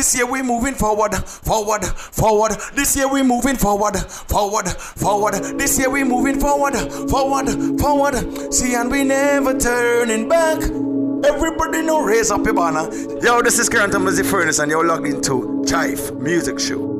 This year we moving forward, forward, forward. This year we moving forward, forward, forward. This year we moving forward, forward, forward. See, and we never turning back. Everybody know raise up your banner. Yo, this is Current Music Furnace, and you're logged into Jive Music Show.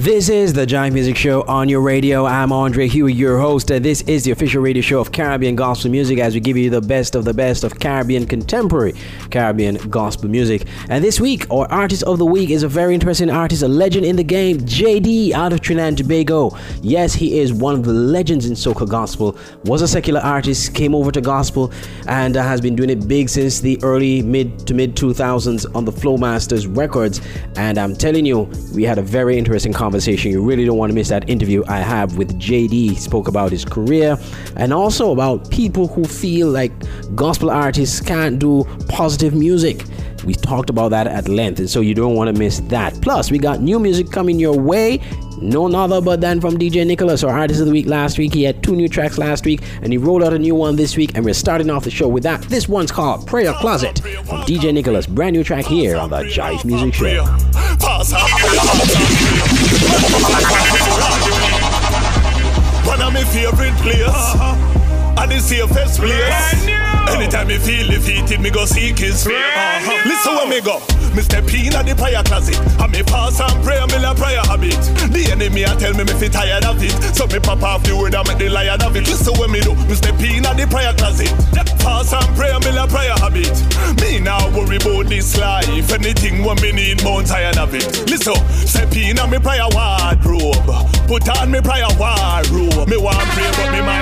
This is the Jive Music Show on your radio. I'm Andre Huey, your host. Uh, this is the official radio show of Caribbean gospel music as we give you the best of the best of Caribbean contemporary Caribbean gospel music. And this week, our artist of the week is a very interesting artist, a legend in the game, JD out of Trinidad and Tobago. Yes, he is one of the legends in soca gospel. Was a secular artist, came over to gospel, and uh, has been doing it big since the early mid to mid 2000s on the Flowmasters Records. And I'm telling you, we had a very interesting conversation conversation. You really don't want to miss that interview I have with JD. He spoke about his career and also about people who feel like gospel artists can't do positive music. We talked about that at length, and so you don't want to miss that. Plus, we got new music coming your way. None other but than from DJ Nicholas, our artist of the week last week. He had two new tracks last week, and he rolled out a new one this week, and we're starting off the show with that. This one's called Prayer Closet from DJ Nicholas. Brand new track here on the Jive Music Show. One of my favorite players. And the safest place. Anytime me feel defeated, me go seek his face. Uh-huh. Listen where me go. Me step in at the prayer closet. And me pass and pray, me la prayer habit. The enemy a tell me me fi tired of it. So me pop off the word and make the liar of it. Listen what me do. Me step in at the prayer closet. Pass and pray, me la prayer habit. Me now worry about this life. Anything what me need, more tired of it. Listen, step in at me prayer wardrobe. Put on me prayer wardrobe. Me want pray, but me mind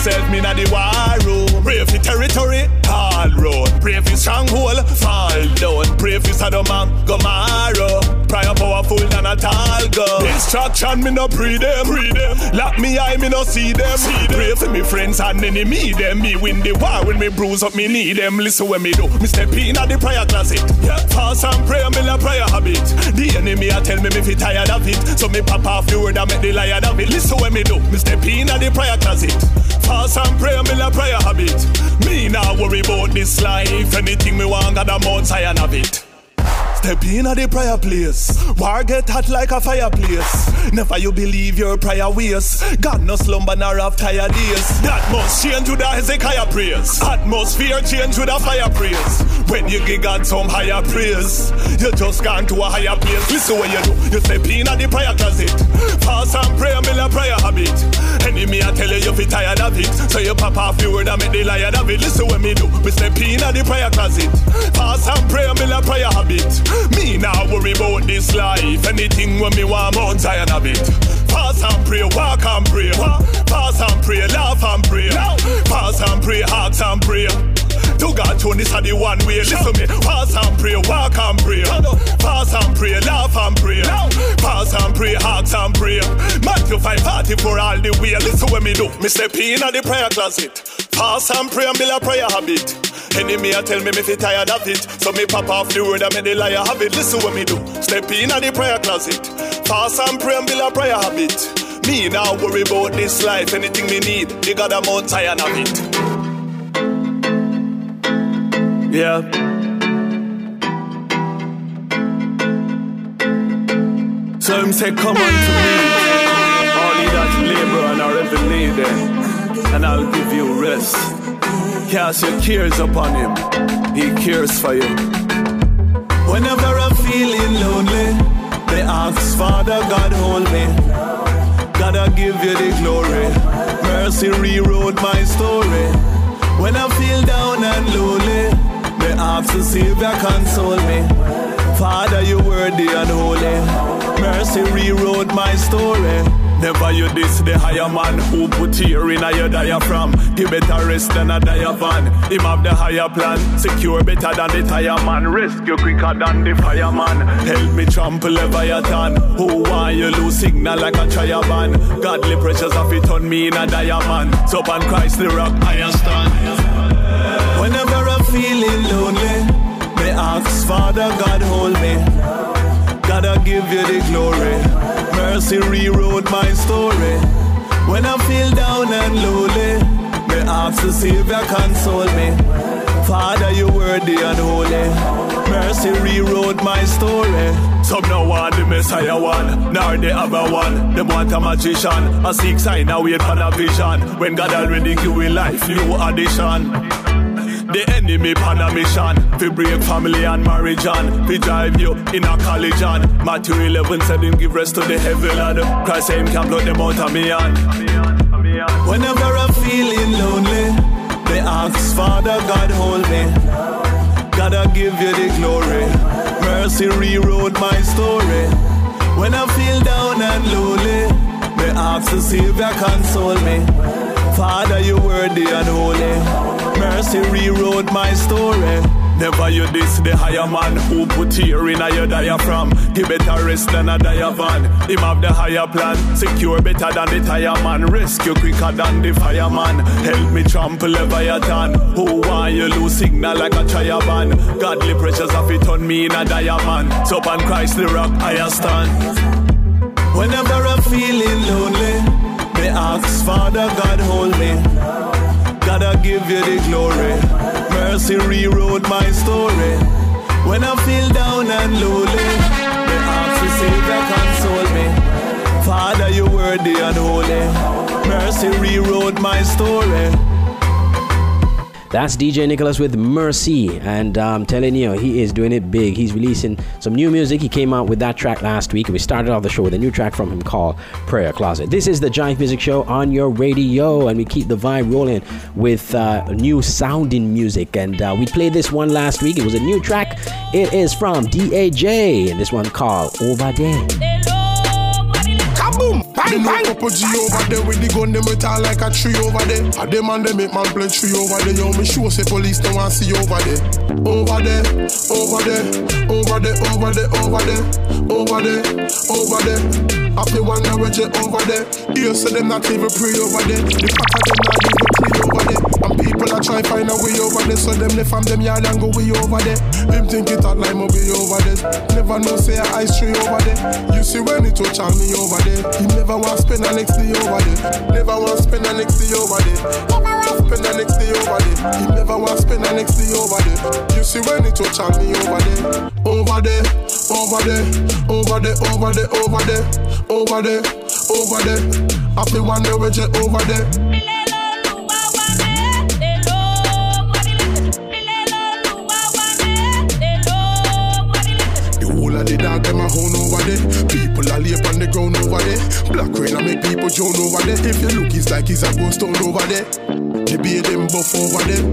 myself me na the war room. Pray for territory, hard road. Pray for stronghold, fall down. Pray for Sodom and Gomorrah. Prayer powerful than a tall gun. Instruction me no pre them. Pre them. Lock me eye me no see them. See them. Pray for me friends and enemy them. Me win the war when me bruise up me need them. Listen when me do. Me step in at the prayer closet. Yeah. Fast and prayer, me la prayer habit. The enemy a tell me me fi tired of it. So me pop off the word and make the liar of it. Listen when me do. Me step in at the prayer closet. Fast and pray me la prayer habit. Me now worry about this life. Anything me want, got a mount Zion of it. Step in at the prayer place. War get hot like a fireplace. Never you believe your prayer ways. God no slumber nor have tired days. That must change with the Hezekiah praise. Atmosphere change with a fire praise. When you give God some higher praise, you just gone to a higher place. Listen what you do. You step in at the prayer closet. Fast and pray, me a prayer habit. Enemy I tell you you fi tired of it. So you pop off the word and make the liar of it. Listen what me do. Me step in at the prayer closet. Fast and pray, me a prayer habit. Me now worry about this life. Anything when me want Mount Zion of it. Pass and pray, walk and pray. Pass and pray, laugh and pray. Pass and pray, ask and pray. To God, to this are the one way. Listen me. Pass and pray, walk and pray. Pass and pray, laugh and pray. Pass and pray, ask and pray. Matthew 5 40 for all the way. Listen what me do. Me step in at the prayer closet. Pass and pray and build a prayer habit. Enemy a tell me me fi tired of it. So me pop off the word and make the liar have it. Listen what me do. Step in at the prayer closet. Fast and pray and build a prayer habit. Me now worry about this life. Anything me need, they got a Mount Zion of it. Yeah. So him say, come unto me, all ye that labor and are heavy laden, and I'll give you rest. Cast your cares upon him, he cares for you. Whenever I'm feeling lonely, they ask, Father God, hold me. Gotta give you the glory. Mercy rewrote my story. When I feel down and lonely, ask the Savior console me. Father, you worthy and holy. Mercy rewrote my story. Never you diss the higher man who put here in a your diaphragm. Give better rest than a diaphan. Him have the higher plan, secure better than the tire man. Rescue quicker than the fireman. Help me trample Leviathan. Who want you lose signal like a triaban? Godly pressures of it on me in a diamond. So on Christ the rock I stand. Whenever feeling lonely, me ask Father God hold me. Gotta give you the glory. Mercy rewrote my story. When I feel down and lonely, me ask the Savior console me. Father, you worthy and holy. Mercy rewrote my story. Some no want the Messiah one, nor the other one. Them want a magician, a seek sign, a wait for a vision. When God already give life, new addition. The enemy pan a mission. Fi break family and marriage and Fi drive you in a college and Matthew 11 said him give rest to the heavy lad Christ say him can blow them out of me hand Whenever I'm feeling lonely They ask Father God hold me. Gotta give you the glory. Mercy rewrote my story. When I feel down and lonely They ask the Savior console me. Father you worthy and holy Mercy rewrote my story. Never you diss the higher man who put here in a your diaphragm. Give better rest than a diavan. Him have the higher plan, secure better than the tire man. Rescue quicker than the fireman. Help me trample Leviathan. Who want you lose signal like a triaban? Godly pressures have it on me in a diamond. So on Christ the rock I stand. Whenever I'm feeling lonely, they ask Father God hold me. Gotta give you the glory. Mercy rewrote my story. When I feel down and lonely, the ask the Savior console me. Father, you're worthy and holy. Mercy rewrote my story. That's DJ Nicholas with Mercy, and I'm telling you, he is doing it big. He's releasing some new music. He came out with that track last week, and we started off the show with a new track from him called Prayer Closet. This is the Jive Music Show on your radio, and we keep the vibe rolling with uh, new sounding music. And uh, we played this one last week. It was a new track. It is from DAJ, and this one called Over There. Bang, bang! Couple G over there with the gun, them metal like a tree over there. A them and they make man play tree over there. Yo, me sure say police don't want see over there. Over there, over there, over there, over there, over there, over there, over there. I feel wonder where over there. You say them not even pray over there. The fact of them not people are trying find a way over there. So them left from them yard and go way over there. Them think it hot like me be over there. Never know say I ice tree over there. You see when it touch on me over there. You never want to spend the next day over there. Never want to spend the next day over there. Never want to spend the next day over there. You never want to spend the next day over there. You see when it touch on me over there. Over there, over there, over there, over there, over there, over there, over there. I feel wonder where you over there. Of the dog, them a hone over there. People are lay on the ground over there. Black rain I make people drown over there. If you look, it's like he's a ghost town over there. The beer them buff over there.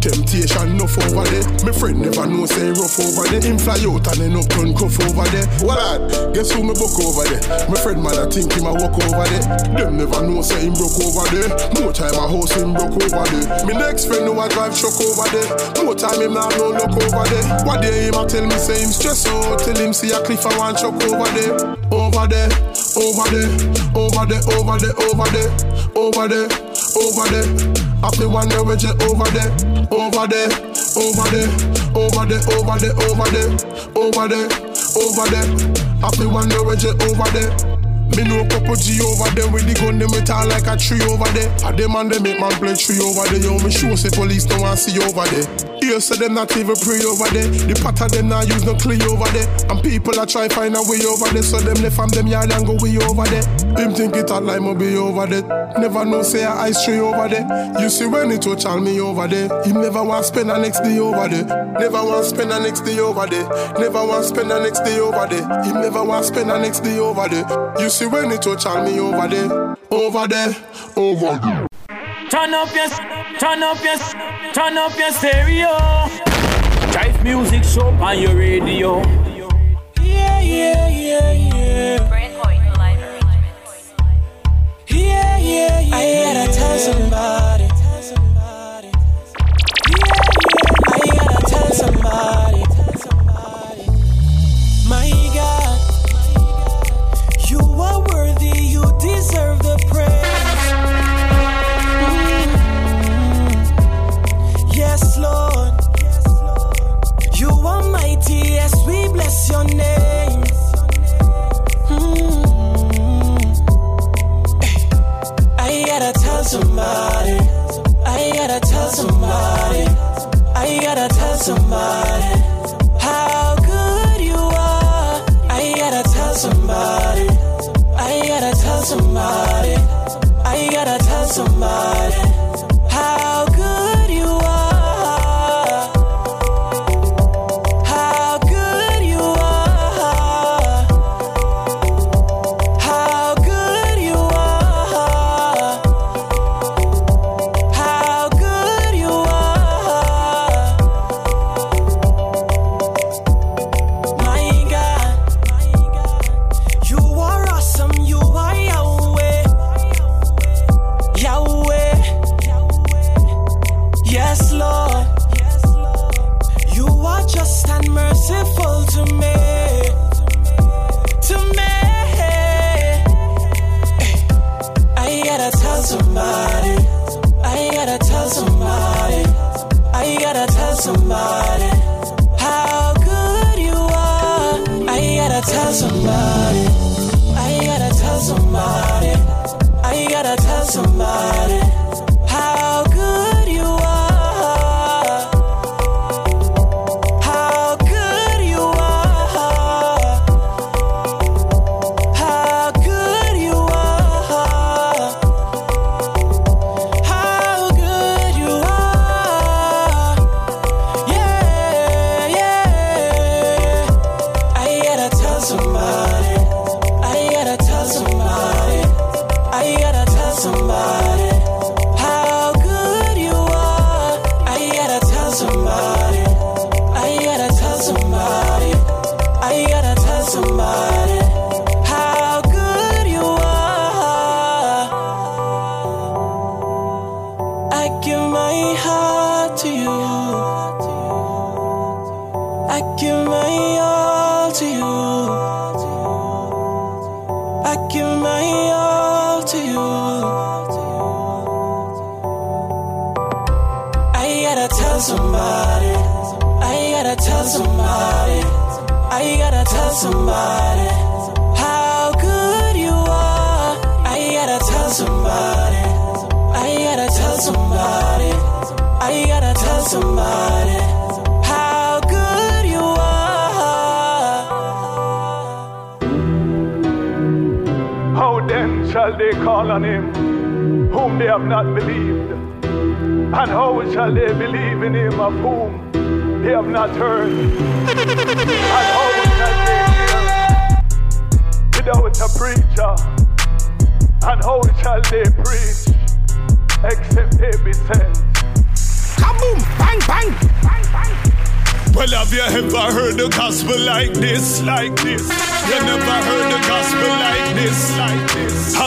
Temptation enough over there. My friend never know say rough over there. Him fly out and end up run cuff over there. What well, Guess who me book over there? My friend man I think him a walk over there. Them never know say him broke over there. More time a house him broke over there. Me next friend know I drive truck over there. More time him now no look over there. What day him a tell me say him stress out. Tell him see a cliff I want chuck over there. Over there, over there, over there, over there, over there, over there, over there. I feel wonder where you over there, over there, over there, over there, over there, over there, over there, over there. I feel wonder where you over there. Me know couple G over there with the gun, them metal like a tree over there. A them and they make man play tree over there. Yo, me sure say police don't want see over there. Here say them not even pray over there. The pot of them not use no clean over there. And people are try find a way over there. So them left from them yard and go way over there. Him think it all like me be over there. Never know say a ice tree over there. You see when it touch on me over there. He never want spend the next day over there. Never want spend the next day over there. Never want spend the next day over there. He never want spend the next day over there. You see when it touch on me over there, over there, over there. Turn up your, turn up your, turn up your stereo. Jive music show on your radio. Yeah, yeah, yeah. Yeah,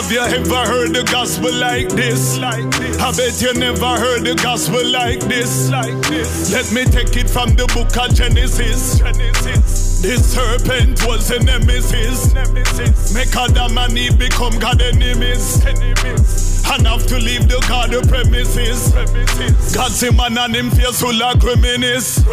Have you ever heard the gospel like this? Like this. I bet you never heard the gospel like this. Like this. Let me take it from the book of Genesis. Genesis. The serpent was a nemesis. nemesis. Make Adam and Eve become God enemies. enemies. And have to leave the God premises. premises. God say man and him face full of reminisce.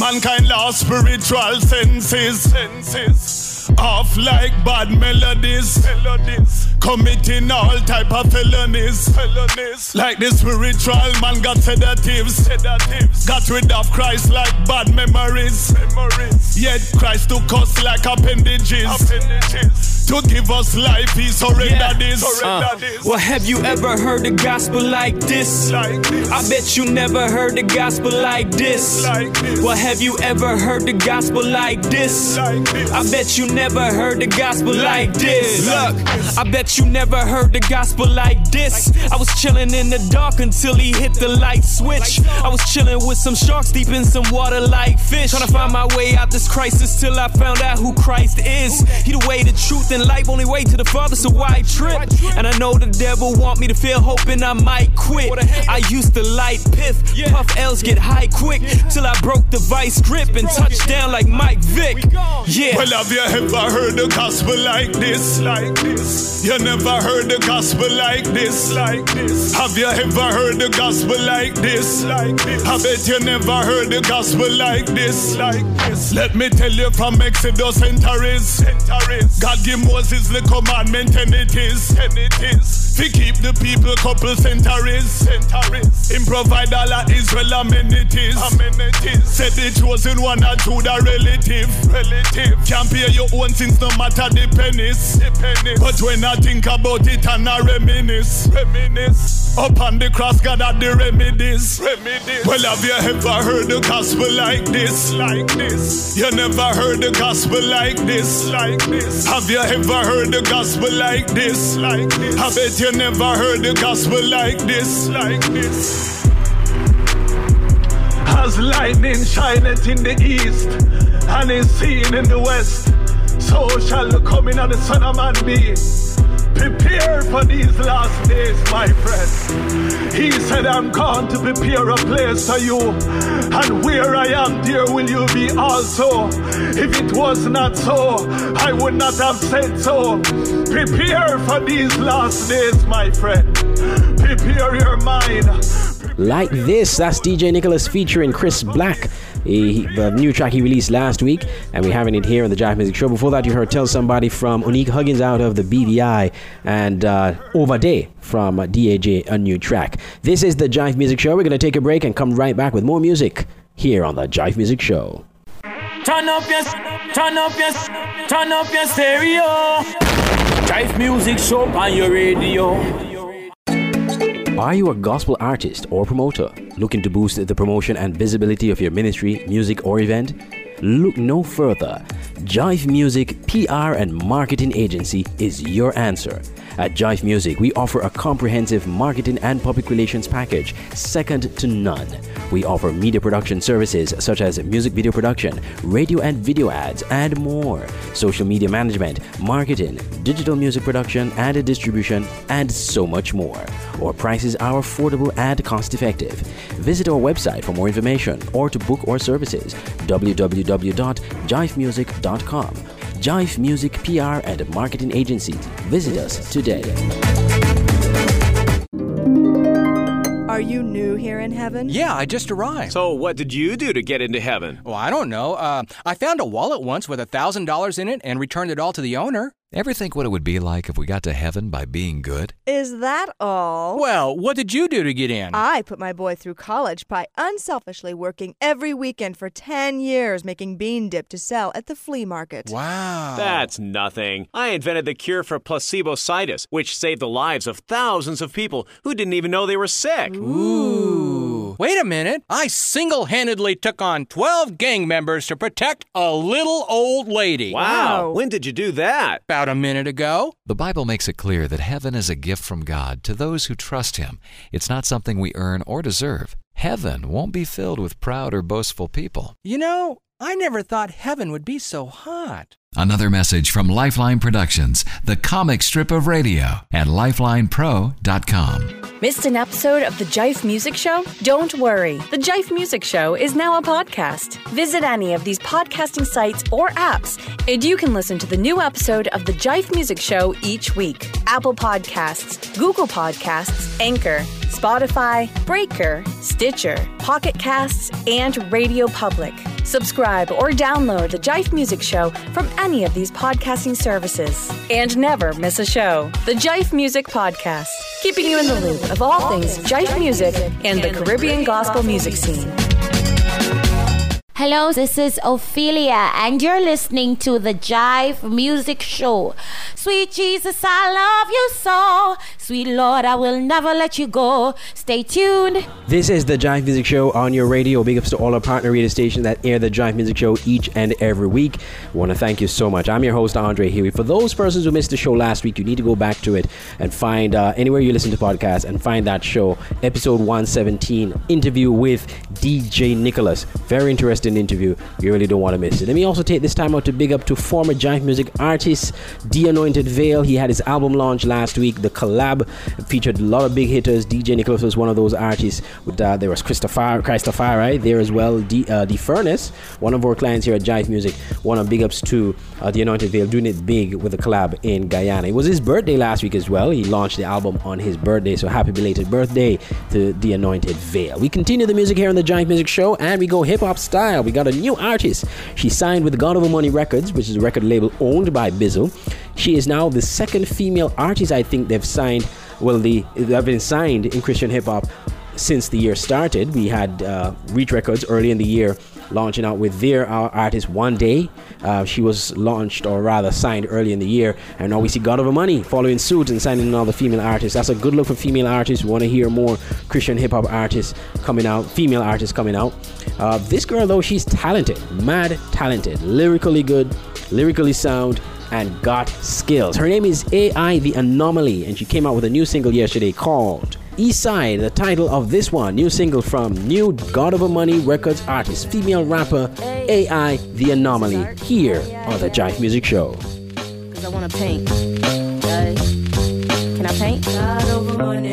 Mankind lost spiritual senses. senses. Off like bad melodies. melodies. Committing all type of felonies. felonies. Like the spiritual man got sedatives. sedatives. Got rid of Christ like bad memories. memories. Yet Christ took us like appendages. appendages. To give us life, he surrendered Yeah. this. Uh, well, have you ever heard the gospel like this? Like this. I bet you never heard the gospel like this. Like this. Well, have you ever heard the gospel like this? Like this. I bet you never heard the gospel like this. Look, I bet you never heard the gospel like this. I was chilling in the dark until he hit the light switch. I was chilling with some sharks deep in some water like fish. Trying to find my way out this crisis till I found out who Christ is. He the way, the truth, and life. Only way to the Father, so why trip? And I know the devil want me to feel hoping I might quit. I used to light piff, puff L's get high quick till I broke the vice grip and touched down like Mike Vick. Yeah. Well, have you ever heard the gospel like this? Like this. You never heard the gospel like this? Like this. Have you ever heard the gospel like this? Like this. I bet you never heard the gospel like this? Like this. Let me tell you from Exodus centuries. centuries. God give Moses the commandment and it is. And it is. Fi keep the people couple centuries. Centuries. Him provide all of Israel amenities. Amenities. Said the chosen one and to the relative. Relative. Can't pay your own sins no matter the pennies. The pennies. But when I think about it and I reminisce. Reminisce. Up on the cross, God had the remedies. Remedies. Well, have you ever heard the gospel like this? Like this. You never heard the gospel like this. Like this. Have you ever heard the gospel like this? Like this. I bet you never heard the gospel like this. Like this. As lightning shineth in the east and is seen in the west, so shall the coming of the Son of Man be. Prepare for these last days, my friend. He said, I'm gone to prepare a place for you. And where I am, there will you be also. If it was not so, I would not have said so. Prepare for these last days, my friend. Prepare your mind. Like this, that's DJ Nicholas featuring Chris Black. He, the new track he released last week, and we're having it here on the Jive Music Show. Before that, you heard Tell Somebody from Unique Huggins out of the BVI, and uh, Over Day from DAJ, a new track. This is the Jive Music Show. We're going to take a break and come right back with more music here on the Jive Music Show. Turn up your, turn up your, turn up your stereo. Jive music show on your radio. Are you a gospel artist or promoter looking to boost the promotion and visibility of your ministry, music, or event? Look no further. Jive Music PR and Marketing Agency is your answer. At Jive Music, we offer a comprehensive marketing and public relations package, second to none. We offer media production services such as music video production, radio and video ads, and more, social media management, marketing, digital music production and distribution, and so much more. Our prices are affordable and cost effective. Visit our website for more information or to book our services www.jivemusic.com. Jive Music PR and Marketing Agency. Visit us today. Are you new here in heaven? Yeah, I just arrived. So, what did you do to get into heaven? Well, I don't know. Uh, I found a wallet once with a $1,000 in it and returned it all to the owner. Ever think what it would be like if we got to heaven by being good? Is that all? Well, what did you do to get in? I put my boy through college by unselfishly working every weekend for 10 years making bean dip to sell at the flea market. wow. That's nothing. I invented the cure for placebo-sitis, which saved the lives of thousands of people who didn't even know they were sick. Ooh. Wait a minute. I single handedly took on 12 gang members to protect a little old lady. Wow. Wow. When did you do that? About a minute ago. The Bible makes it clear that heaven is a gift from God to those who trust Him. It's not something we earn or deserve. Heaven won't be filled with proud or boastful people. You know, I never thought heaven would be so hot. Another message from Lifeline Productions, the comic strip of radio at lifelinepro.com. Missed an episode of the Jive Music Show? Don't worry. The Jive Music Show is now a podcast. Visit any of these podcasting sites or apps, and you can listen to the new episode of the Jive Music Show each week. Apple Podcasts, Google Podcasts, Anchor, Spotify, Breaker, Stitcher, Pocket Casts, and Radio Public. Subscribe or download the Jive Music Show from any of these podcasting services. And never miss a show. The Jive Music Podcast, keeping you in the loop of all things Jive music and the Caribbean gospel music scene. Hello, this is Ophelia, and you're listening to the Jive Music Show. Sweet Jesus, I love you so. Sweet Lord, I will never let you go. Stay tuned. This is the Jive Music Show on your radio. Big ups to all our partner radio stations that air the Jive Music Show each and every week. I want to thank you so much. I'm your host, Andre Huey. For those persons who missed the show last week, you need to go back to it and find uh, anywhere you listen to podcasts and find that show, episode 117, interview with DJ Nicholas. Very interesting interview. You really don't want to miss it. Let me also take this time out to big up to former Jive music artist, De Anointed Veil. He had his album launch last week. The collab featured a lot of big hitters. DJ Nicholas was one of those artists. With uh, there was Christopher, Christopher right there as well. D, uh, the Furnace, one of our clients here at Jive Music. One of big ups to uh, The Anointed Veil, doing it big with a collab in Guyana. It was his birthday last week as well. He launched the album on his birthday, so happy belated birthday to The Anointed Veil. We continue the music here on the Jive Music Show, and we go hip hop style. We got a new artist. She signed with God Over Money Records, which is a record label owned by Bizzle. She is now the second female artist I think they've signed well, the have been signed in Christian hip hop since the year started. We had uh, Reach Records early in the year launching out with their uh, artist Wande. Uh, she was launched, or rather signed, early in the year. And now we see God Over Money following suit and signing another female artist. That's a good look for female artists. We want to hear more Christian hip hop artists coming out, female artists coming out. Uh, this girl, though, she's talented, mad talented, lyrically good, lyrically sound and got skills. Her name is AI The Anomaly, and she came out with a new single yesterday called East Side, the title of this one, new single from new God Over Money Records artist, female rapper AI The Anomaly, here on the Jive Music Show. Cause I wanna paint. Can I paint?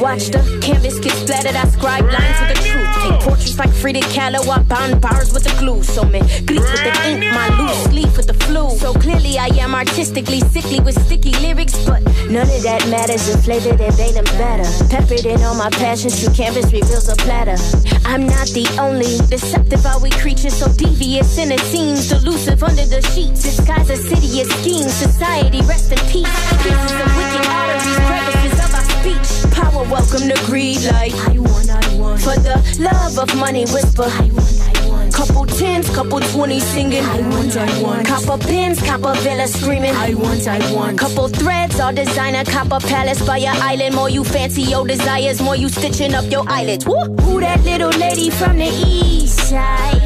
Watch the canvas get splattered. I scribe lines with the truth. Take portraits like Frida Kahlo. I bound bars with the glue. So me gleek with the ink, my loose leaf with the flu. So clearly I am artistically sickly with sticky lyrics, but none of that matters. The flavor that made them better. Peppered in all my passions. True canvas reveals a platter. I'm not the only deceptive. Are we creatures so devious in it seems delusive under the sheets? Disguise a city of schemes. Society rest in peace. Pieces of wicked arteries, crevices of our speech. Power welcome to greed like I want. For the love of money whisper I want, I want. Couple tens, couple twenties singing I want, I want. Copper pins, copper villa screaming I want, I want. Couple threads, all designer, copper palace by your island. More you fancy your desires, more you stitching up your eyelids. Woo! Who that little lady from the east side?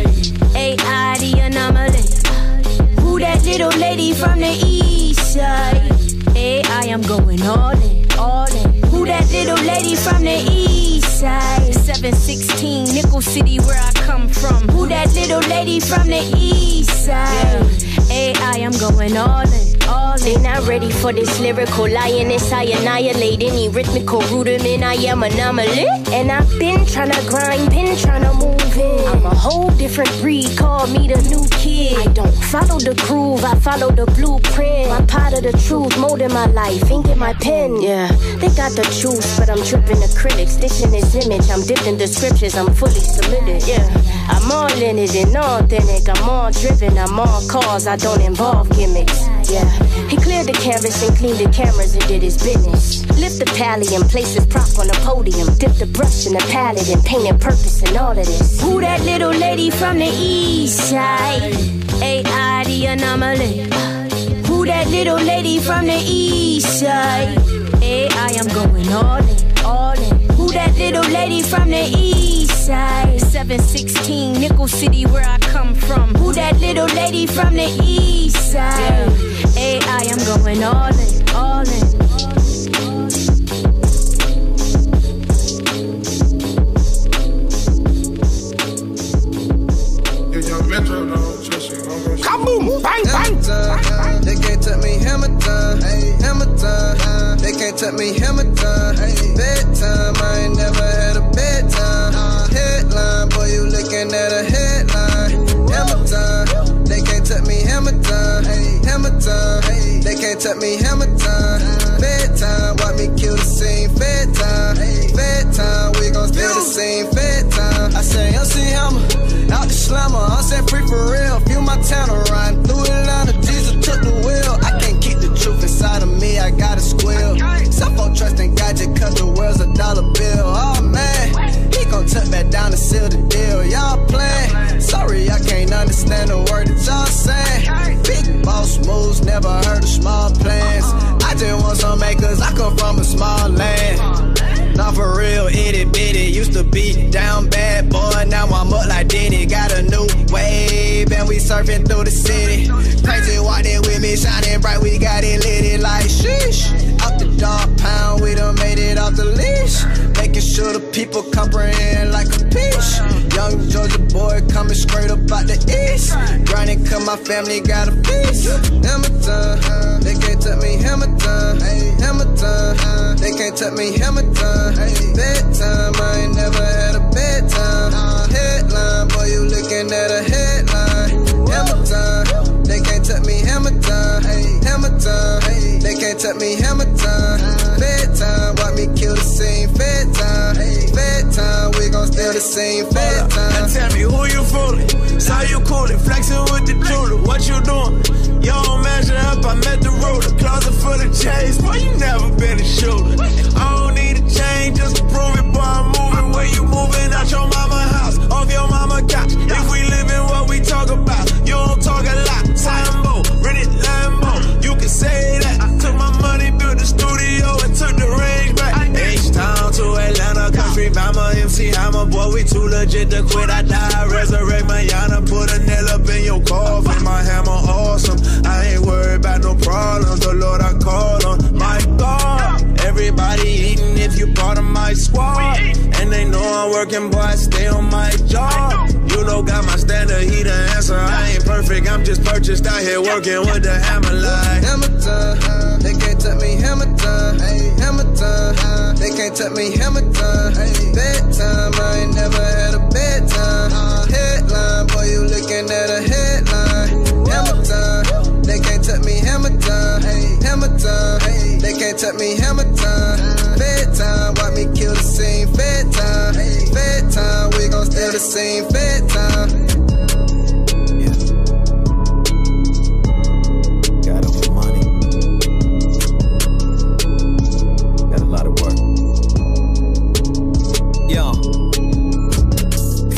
AI the anomaly. Who that little lady from the east side? Hey, I am going all in, all in. Who that little lady from the east side? 716, Nickel City, where I come from. Who that little lady from the east side? Hey, I am going all in. They not ready for this lyrical lioness. I annihilate any rhythmical rudiment. I am anomaly. And I've been trying to grind, been trying to move in. I'm a whole different breed, call me the new kid. I don't follow the groove, I follow the blueprint. My part of the truth, molding my life, ink in my pen. Yeah, they got the truth, but I'm tripping the critics. Stitching this image, I'm dipped in the scriptures, I'm fully submitted. Yeah, I'm all in it and authentic. I'm all driven, I'm all cause, I don't involve gimmicks. Yeah, he cleared the canvas and cleaned the cameras and did his business. Lift the pally and place his prop on the podium. Dip the brush in the palette and painted purpose in all of this. Who that little lady from the east side? AI the anomaly. Who that little lady from the east side? Hey, I am going all in, all in. Who that little lady from the east side? 716, Nickel City, where I come from. Who that little lady from the east side? Hey, I am going all in, all in. Kaboom! Bang, bang! They can't touch me hammer time. Hammer time. They can't touch me hammer time. Bedtime. I ain't never had a bedtime. Headline. Boy, you looking at a headline. Hammer time. They can't touch me hammer time. Hey, hammer time. They can't touch me hammer time. Hey, bedtime. Watch me kill the scene. Fed time. Fed time. We gon' spill the scene. Fed time. I say, MC Hammer. Out the slammer. I'm set free for real. Feel my town around. Through Atlanta. Jesus took the inside of me. I gotta squeal. Suffolk trust and gadget. Cause the world's a dollar bill. Oh man. He gon' tuck back down to seal the deal. Y'all playing. Sorry, I can't understand the word that y'all saying. Big boss moves. Never heard of small plans. I just want some acres. I come from a small land. Not for real, itty bitty. Used to be down bad, boy. Now I'm up like Diddy. Got a new wave, and we surfing through the city. Crazy walking with me, shining bright. We got it lit it like sheesh. Out the dog pound, we done made it off the leash. Making sure the people comprehend like a piece. Young Georgia boy coming straight up out the east. Grinding cause my family got a feast. Time, they can't touch me. Hammer time, hammer time, they can't me. Hammer time, hey bedtime. I ain't never had a bedtime. Headline, boy, you looking at a headline. Hammer time, they can't touch me. Hammer time, hey, hammer time, they can't touch me. Hammer time, bedtime. Watch me kill the scene. Fed time, fed time. We gon' steal the scene. Fed time. Now tell me who you fooling? Saw you coolin', flexing with the jeweler. What you doing? I met the road, ruler. Closet full of chains, boy, you never been a shooter. I don't need a chain just to prove it, boy, I'm moving. Where you moving out your mama house, off your mama couch. If we live in what we talk about, you don't talk a lot. Sambo, rented Lambo, you can say that. I took my money, built the studio, and took the ring back. H-Town to Atlanta, country mama, MC Hammer, boy, we too legit to quit. I die, resurrect my yana, put a nail up in your coffin, my hammer awesome. I ain't worried about no problems. The Lord I call on. My God, everybody eating if you part of my squad. And they know I'm working, boy, I stay on my job. You know, got my standard, he the answer. I ain't perfect, I'm just purchased out here working with the hammer line. Hammer time, they can't touch me, hammer time. Hammer time, they can't touch me, hammer time. Bedtime, I ain't never had a bedtime. Headline, boy, you looking at a headline. Touch me, hammer time. Hammer time, they can't touch me, hammer time. Bedtime, watch me kill the scene. Fed time, fed time, we gon' steal the scene. Fed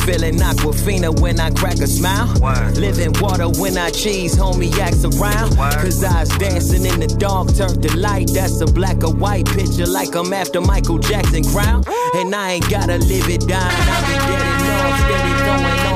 Feeling Aquafina when I crack a smile. Living water when I cheese, homie acts around. Cause I was dancing in the dark, turned the light. That's a black or white picture, like I'm after Michael Jackson crown. And I ain't gotta live it down. I be enough, steady throwing all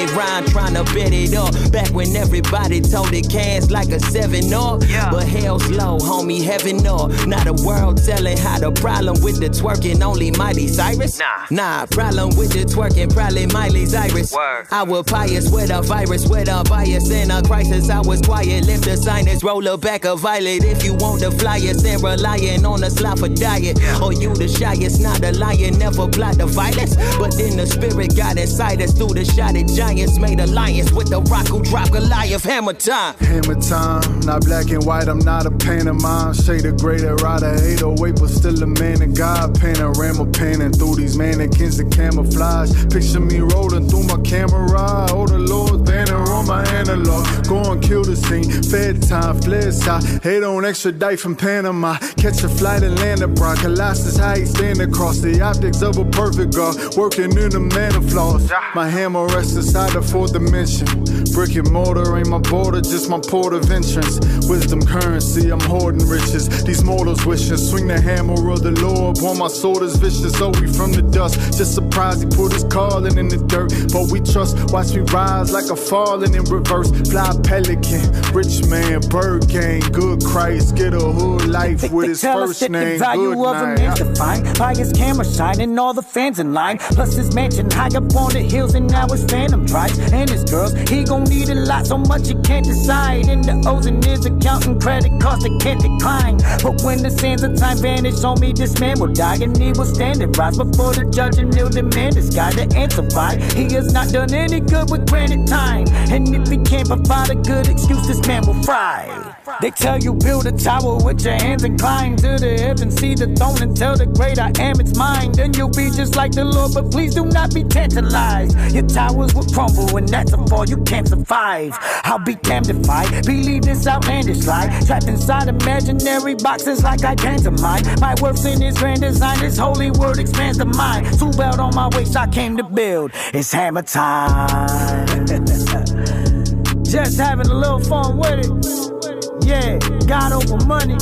money round, trying to bet it up. Back when everybody told it cans like a 7 up. But hell's low, homie, heaven up. Not a world telling how the problem with the twerking, only Mighty Cyrus. Nah, nah, problem with the twerking, probably Miley Cyrus. I was pious with a virus, with a bias in a crisis. I was quiet, lift the sinus, roll a back a violet. If you want the flyers, then relying on a slough of diet. Or you the shyest, not a lion, never plot the violence. But then the spirit got inside us through the shot at giants. Made alliance with the rock who dropped Goliath. Hammer time. Hammer time, not black and white, I'm not a pantomime. Shade of gray that ride a 808, but still a man of God. Panorama panning through these mannequins and camouflage. Picture me rolling through my camera. Oh, the Lord banner on my analog. Go and kill the scene. Fed time, fled side. Head on extradite from Panama. Catch a flight and land abroad. Colossus heights, stand across the optics of a perfect God. Working in the man flaws. My hammer rests inside the fourth dimension. Brick and mortar ain't my border, just my port of entrance. Wisdom currency, I'm hoarding riches. These mortals wishing, swing the hammer of the Lord. While my sword is vicious, oh, we from the dust. Just surprised he put his calling in the dirt. But we trust, watch me rise like a falling in reverse. Fly pelican, rich man, bird gang, good Christ, get a hood life with his tell us first that name. the value Good of a night. man's defined by his camera shining, all the fans in line. Plus his mansion high up on the hills, and now his phantom drives. And his girls, he gon' need a lot, so much he can't decide. And the O's and his accounting credit cards that can't decline. But when the sands of time vanish on me, this man will die, and he will stand and rise before the judge, and he'll demand this guy to answer why he has not done any good with granted time. And if he can't provide a good excuse, this man will fry. They tell you build a tower with your hands and climb to the heavens, see the throne and tell the great I am it's mine. Then you'll be just like the Lord, but please do not be tantalized. Your towers will crumble, and that's a fall you can't survive. I'll be damned if I believe this outlandish lie. Trapped inside imaginary boxes like I pantomime. My worth's in his grand design, his holy word expands the mind. Two belt on my waist, I came to build. It's hammer time. Just having a little fun with it. Yeah, God over money.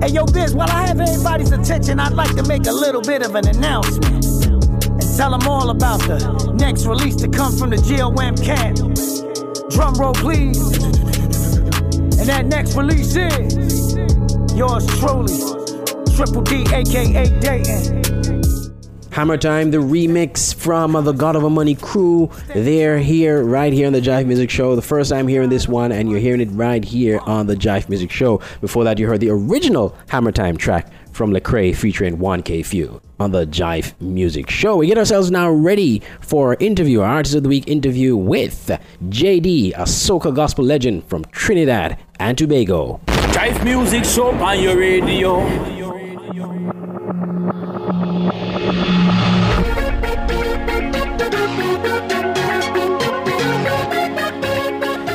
Hey, yo, Biz, while I have everybody's attention, I'd like to make a little bit of an announcement and tell them all about the next release to come from the GOM camp. Drum roll, please. And that next release is yours truly, Triple D, aka Dayton. Hammer Time, the remix from the God Over Money crew. They're here, right here on the Jive Music Show. The first time hearing this one, and you're hearing it right here on the Jive Music Show. Before that, you heard the original Hammer Time track from Lecrae featuring 1K Phew on the Jive Music Show. We get ourselves now ready for our interview, our Artist of the Week interview with JD, a soca gospel legend from Trinidad and Tobago. Jive Music Show on your radio.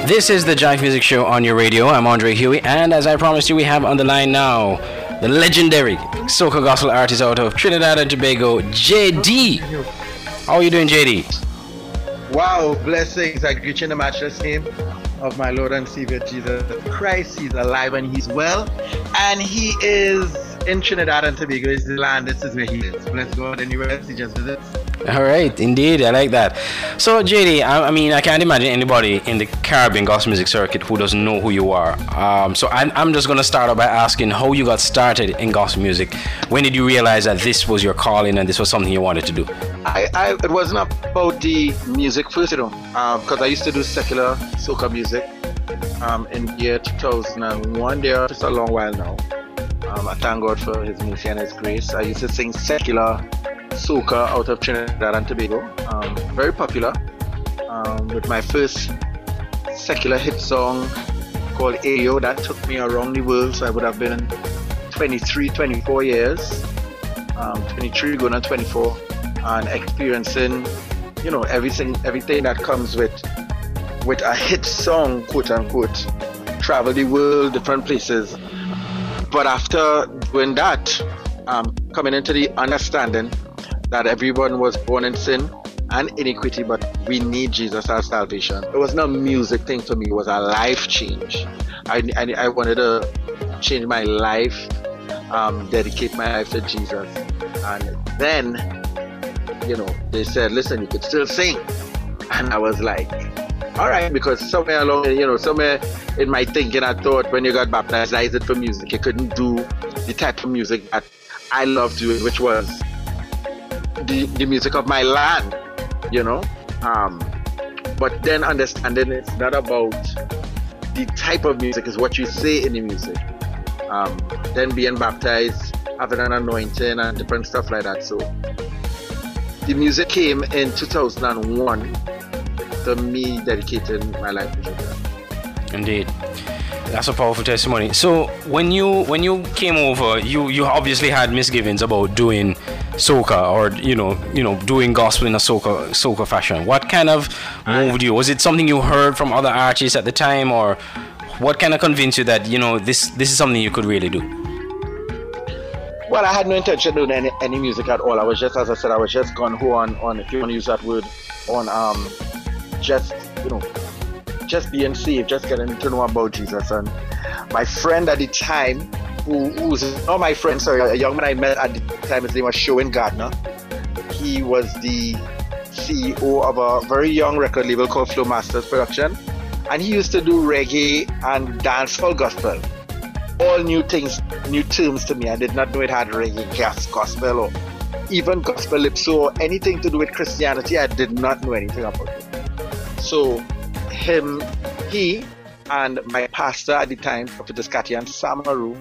This is the Jive Music Show on your radio. I'm Andre Huey, and as I promised you, we have on the line now the legendary soca gospel artist out of Trinidad and Tobago, JD. How are you doing, JD? Wow, blessings. I greet you in the matchless name of my Lord and Savior Jesus Christ. He's alive and he's well. And he is in Trinidad and Tobago. Is the land. This is where he is. Bless God. Anywhere else he just visits. All right, indeed, I like that. So, JD, I, I, mean, I can't imagine anybody in the Caribbean gospel music circuit who doesn't know who you are. Um, so, I'm, I'm just going to start out by asking how you got started in gospel music. When did you realize that this was your calling and this was something you wanted to do? I, I it wasn't about the music first, you know, because um, I used to do secular soca music um, in year 2001. There, it's a long while now. Um, I thank God for His mercy and His grace. I used to sing secular soca out of Trinidad and Tobago. Um, very popular. Um, with my first secular hit song called Ayo that took me around the world. So I would have been 23, 24 years. Um, 23 going on 24 and experiencing, you know, everything, everything that comes with with a hit song, quote unquote. Travel the world, different places. But after doing that, um, coming into the understanding that everyone was born in sin and iniquity, but we need Jesus as salvation. It wasn't a music thing for me, it was a life change. I, I, I wanted to change my life, um, dedicate my life to Jesus. And then, you know, they said, listen, you could still sing. And I was like, all right, because somewhere along, you know, somewhere in my thinking, I thought when you got baptized, I it for music. You couldn't do the type of music that I loved doing, which was the, the music of my land, you know. Um, but then understanding it's not about the type of music, is what you say in the music. Um, then being baptized, having an anointing and different stuff like that. So the music came in 2001 to me dedicating my life to Jesus. Indeed. That's a powerful testimony. So when you when you came over, you you obviously had misgivings about doing soca or you know you know doing gospel in a soca soca fashion. What kind of moved you? Was it something you heard from other artists at the time, or what kind of convinced you that you know this this is something you could really do? Well, I had no intention of doing any, any music at all. I was just, as I said, I was just gone on on if you want to use that word, on um just you know just being saved, just getting to know about Jesus. And my friend at the time, who, who's not my friend, sorry, a young man I met at the time, his name was Sherwin Gardner. He was the CEO of a very young record label called Flow Masters Production. And he used to do reggae and dancehall gospel. All new things, new terms to me. I did not know it had reggae, gas, gospel, or even gospel lips or anything to do with Christianity. I did not know anything about it. So him, he and my pastor at the time, Prophet and Samaru,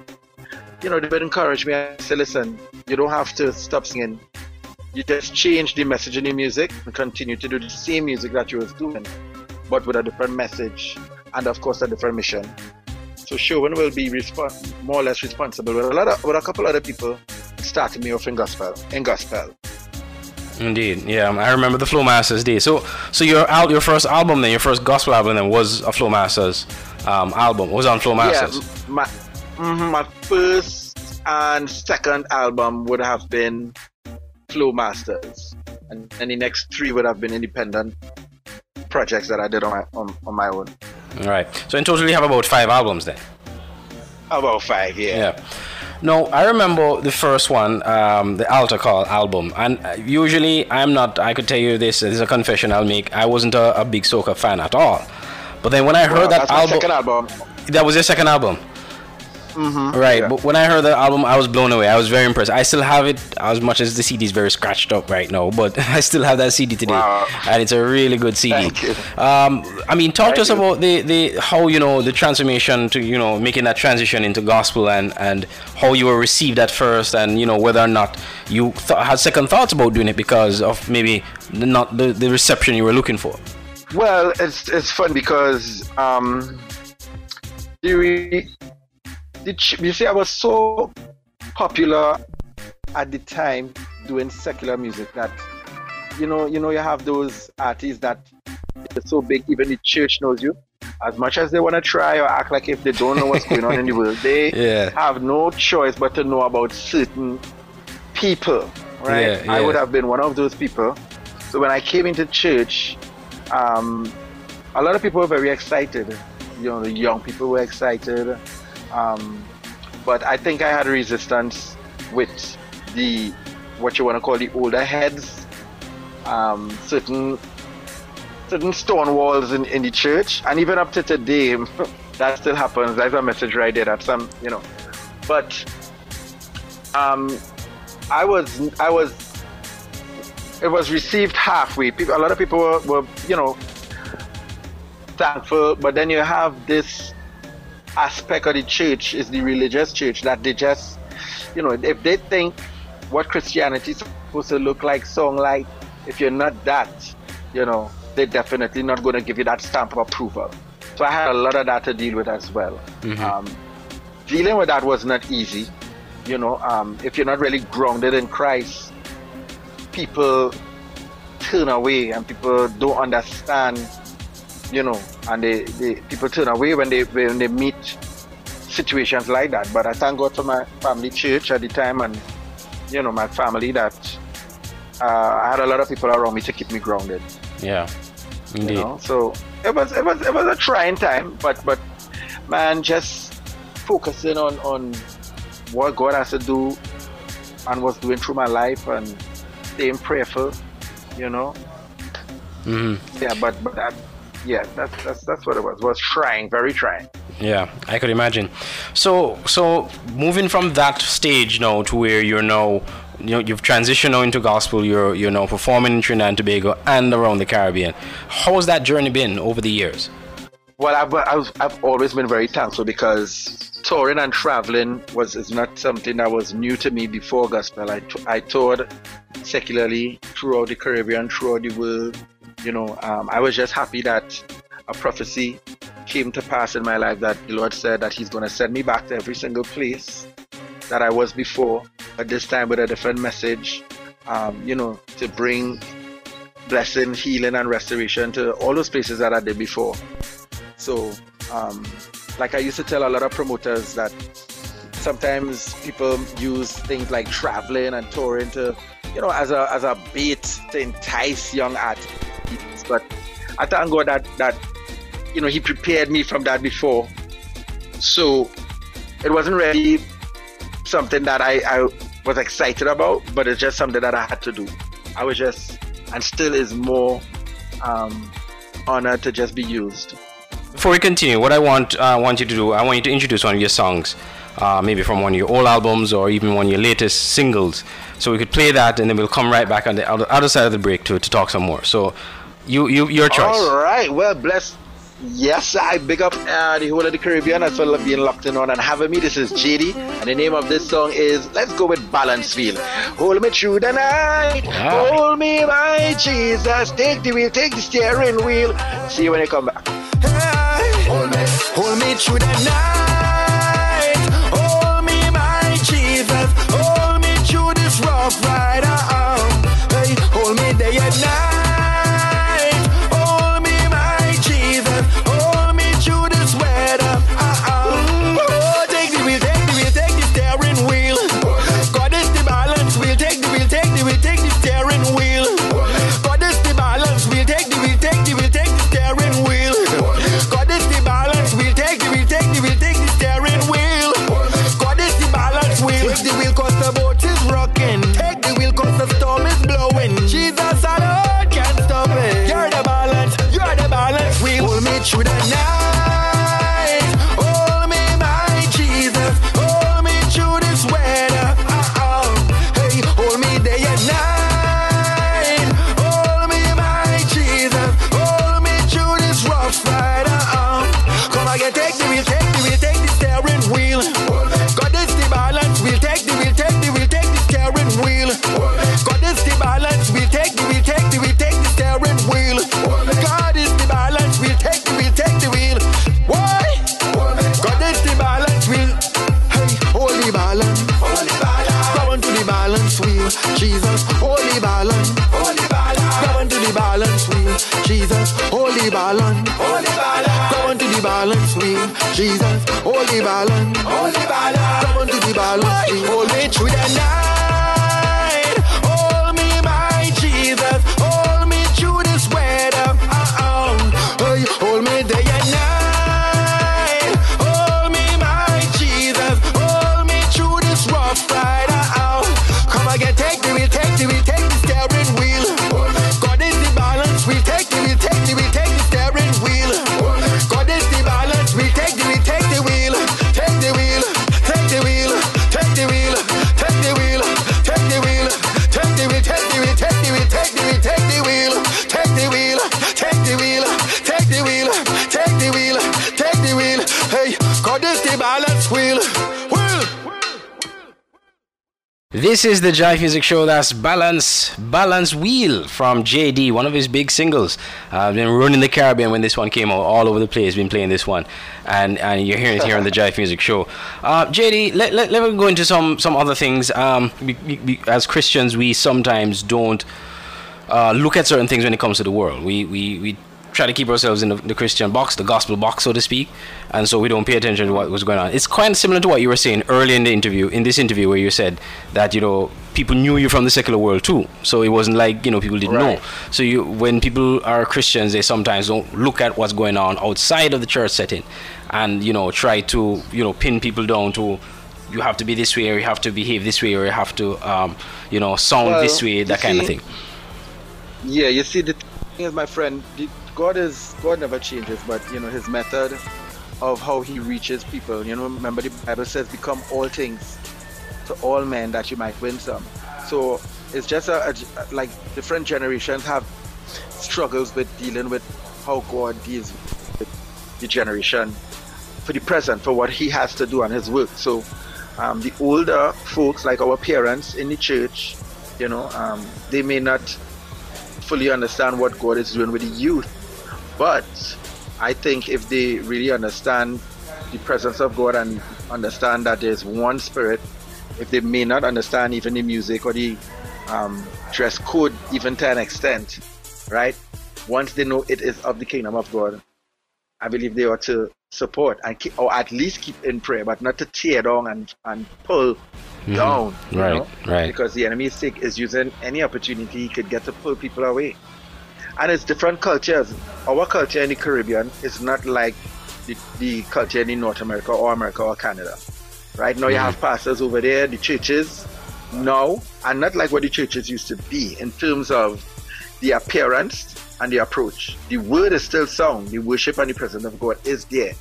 you know, they would encourage me I say, listen, you don't have to stop singing. You just change the message in the music and continue to do the same music that you was doing, but with a different message and of course a different mission. So Sherwin will be respons- more or less responsible with a lot of, with a couple other people starting me off in gospel in gospel. Indeed, yeah, I remember the Flow Masters day. So, so your al- your first album, then your first gospel album, then was a Flow Masters um, album. Was on Flow Masters. Yeah, my mm-hmm, my first and second album would have been Flow Masters, and, and the next three would have been independent projects that I did on my on, on my own. All right. So in total, you have about five albums then. About five, yeah. Yeah. No, I remember the first one, um, the Altar Call album, and uh, usually I'm not. I could tell you this. This is a confession I'll make. I wasn't a, a big soca fan at all. But then when I heard well, that album, album, that was your second album. Mm-hmm. Right, yeah. but when I heard the album, I was blown away. I was very impressed. I still have it, as much as the CD is very scratched up right now, but I still have that CD today, wow. and it's a really good CD. Thank you. Um, I mean, talk Thank to us you. about the, the how you know the transformation to you know making that transition into gospel and and how you were received at first, and you know whether or not you th- had second thoughts about doing it because of maybe the, not the, the reception you were looking for. Well, it's it's fun because um, the you see, I was so popular at the time doing secular music that you know, you know, you have those artists that are so big, even the church knows you. As much as they want to try or act like if they don't know what's going on in the world, they Yeah. have no choice but to know about certain people, right? Yeah, I would have been one of those people. So when I came into church, um, a lot of people were very excited. You know, the young people were excited. Um, but I think I had resistance with the what you want to call the older heads um, certain certain stone walls in, in the church, and even up to today, that still happens. There's a message right there that some, you know, but um, I was I was it was received halfway. People, a lot of people were, were, you know, thankful, but then you have this aspect of the church is the religious church that they just, you know, if they think what Christianity is supposed to look like, song like, if you're not that, you know, they're definitely not going to give you that stamp of approval. So I had a lot of that to deal with as well. Mhm. Um, dealing with that was not easy. You know, um, if you're not really grounded in Christ, people turn away and people don't understand. You know, and they, they people turn away when they when they meet situations like that. But I thank God for my family church at the time and you know my family that uh, I had a lot of people around me to keep me grounded. Yeah, indeed. You know? So it was it was it was a trying time, but but man, just focusing on on what God has to do and was doing through my life and staying prayerful, you know. hmm Yeah, but but that, yeah, that's that's that's what it was. Was trying, very trying. Yeah, I could imagine. So, so moving from that stage now to where you're now, you know, you've transitioned now into gospel. You're you're now performing in Trinidad and Tobago and around the Caribbean. How has that journey been over the years? Well, I've, I've, I've always been very thankful because touring and traveling was is not something that was new to me before gospel. I, t- I toured secularly throughout the Caribbean, throughout the world. You know, um, I was just happy that a prophecy came to pass in my life that the Lord said that He's going to send me back to every single place that I was before, but this time with a different message. Um, you know, to bring blessing, healing, and restoration to all those places that I did before. So, um, like I used to tell a lot of promoters that sometimes people use things like traveling and touring to, you know, as a as a bait to entice young artists. But I thank God that that you know He prepared me from that before, so it wasn't really something that I, I was excited about, but it's just something that I had to do. I was just and still is more um, honored to just be used. Before we continue, what I want uh, want you to do, I want you to introduce one of your songs, uh, maybe from one of your old albums or even one of your latest singles. So we could play that, and then we'll come right back on the other, side of the break to, to talk some more. So, you you your choice. All right, well, bless. Yes, I big up uh, the whole of the Caribbean as well as being locked in on and having me. This is JD, and the name of this song is Let's Go with Balance Balanceville. Hold me through the night, Wow. hold me, my Jesus. Take the wheel, take the steering wheel. See you when you come back. Hold me, hold me through the night. Hold me, my Jesus. Hold me through this rough ride. Uh-uh. Hey, hold me day and night. Holy This is the Jive Music Show. That's Balance Balance Wheel from JD, one of his big singles. Uh, I've been running the Caribbean when this one came out, all over the place. Been playing this one, and and you're hearing it here on the Jive Music Show. Uh, JD, let, let, let me go into some some other things. Um, we, we, as Christians, we sometimes don't uh, look at certain things when it comes to the world. We we, we try to keep ourselves in the, the, Christian box, the gospel box, so to speak, and so we don't pay attention to what was going on. It's quite similar to what you were saying earlier in the interview, in this interview, where you said that you know people knew you from the secular world too, so it wasn't like you know people didn't right. know. So you, when people are Christians, they sometimes don't look at what's going on outside of the church setting, and you know try to you know pin people down to you have to be this way or you have to behave this way or you have to um, you know sound well, this way that kind see, of thing yeah you see the thing is my friend the, God is God never changes, but you know his method of how he reaches people. You know, remember the Bible says, "Become all things to all men, that you might win some." So it's just a, a like different generations have struggles with dealing with how God deals with the generation for the present, for what He has to do on His work. So um, the older folks, like our parents in the church, you know, um, they may not fully understand what God is doing with the youth but I think if they really understand the presence of God and understand that there's one spirit, if they may not understand even the music or the um, dress code, even to an extent, right? Once they know it is of the kingdom of God, I believe they ought to support and keep, or at least keep in prayer, but not to tear down and, and pull mm-hmm. down. Right, know? right. Because the enemy is sick is using any opportunity he could get to pull people away and it's different cultures. Our culture in the Caribbean is not like the, the culture in North America or America or Canada. Right now, mm-hmm. you have pastors over there, the churches now, and not like what the churches used to be in terms of the appearance and the approach. The word is still sound, the worship and the presence of God is there.